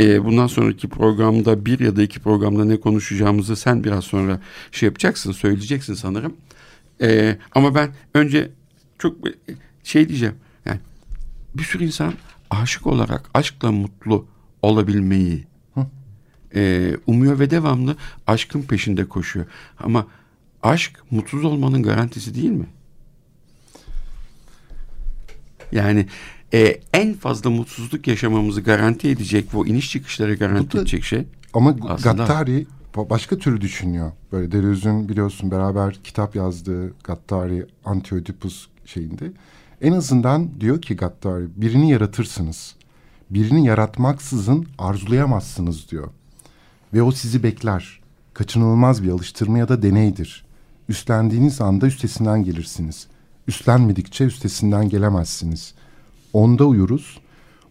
Speaker 3: e, bundan sonraki programda bir ya da iki programda ne konuşacağımızı sen biraz sonra şey yapacaksın söyleyeceksin sanırım. E, ama ben önce çok şey diyeceğim yani bir sürü insan aşık olarak aşkla mutlu olabilmeyi e, umuyor ve devamlı aşkın peşinde koşuyor. Ama aşk mutsuz olmanın garantisi değil mi? Yani e, en fazla mutsuzluk yaşamamızı garanti edecek o iniş çıkışları garanti da, edecek şey.
Speaker 2: Ama aslında... Gattari başka türlü düşünüyor. Böyle Deleuze'ün biliyorsun beraber kitap yazdığı Gattari Anti-Oedipus şeyinde. En azından diyor ki Gattari birini yaratırsınız. Birini yaratmaksızın arzulayamazsınız diyor. Ve o sizi bekler. Kaçınılmaz bir alıştırma ya da deneydir. Üstlendiğiniz anda üstesinden gelirsiniz. Üstlenmedikçe üstesinden gelemezsiniz. Onda uyuruz.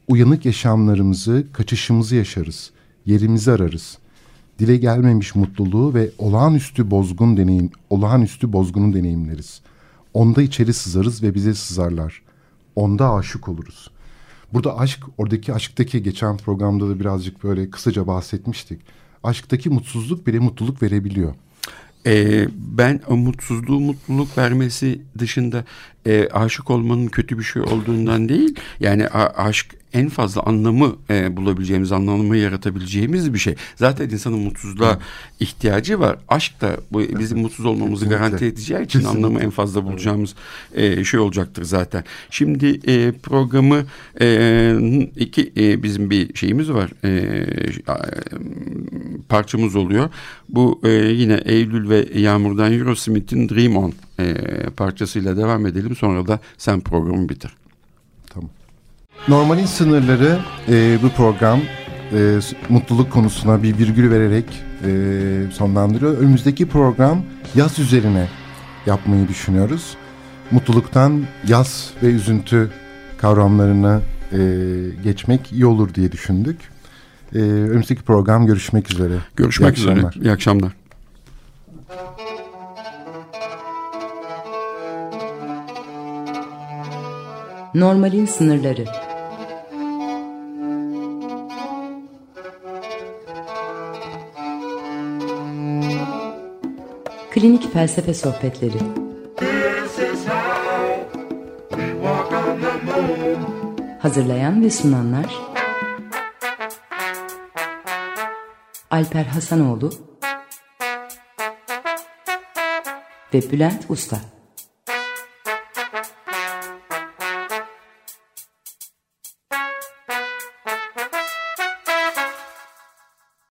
Speaker 2: Uyanık yaşamlarımızı, kaçışımızı yaşarız. Yerimizi ararız. Dile gelmemiş mutluluğu ve olağanüstü bozgun deneyim, olağanüstü bozgunu deneyimleriz. Onda içeri sızarız ve bize sızarlar. Onda aşık oluruz. Burada aşk, oradaki aşktaki geçen programda da birazcık böyle kısaca bahsetmiştik. Aşktaki mutsuzluk bile mutluluk verebiliyor.
Speaker 3: Ee, ben mutsuzluğu mutluluk vermesi dışında e, aşık olmanın kötü bir şey olduğundan değil. Yani a, aşk en fazla anlamı e, bulabileceğimiz, anlamı yaratabileceğimiz bir şey. Zaten insanın mutsuzluğa ihtiyacı var. Aşk da bu bizim mutsuz olmamızı Kesinlikle. garanti edeceği için Kesinlikle. anlamı en fazla bulacağımız e, şey olacaktır zaten. Şimdi e, programı e, iki e, bizim bir şeyimiz var. E, parçamız oluyor. Bu e, yine Eylül ve Yağmur'dan Eurosmith'in Dream On e, parçasıyla devam edelim. Sonra da sen programı bitir.
Speaker 2: Tamam. Normalin sınırları e, bu program e, mutluluk konusuna bir virgül vererek e, sonlandırıyor. Önümüzdeki program yaz üzerine yapmayı düşünüyoruz. Mutluluktan yaz ve üzüntü kavramlarına e, geçmek iyi olur diye düşündük. E, önümüzdeki program görüşmek üzere.
Speaker 3: Görüşmek iyi üzere. İyi akşamlar.
Speaker 1: Normalin sınırları. Klinik Felsefe Sohbetleri. Hazırlayan ve sunanlar Alper Hasanoğlu ve Bülent Usta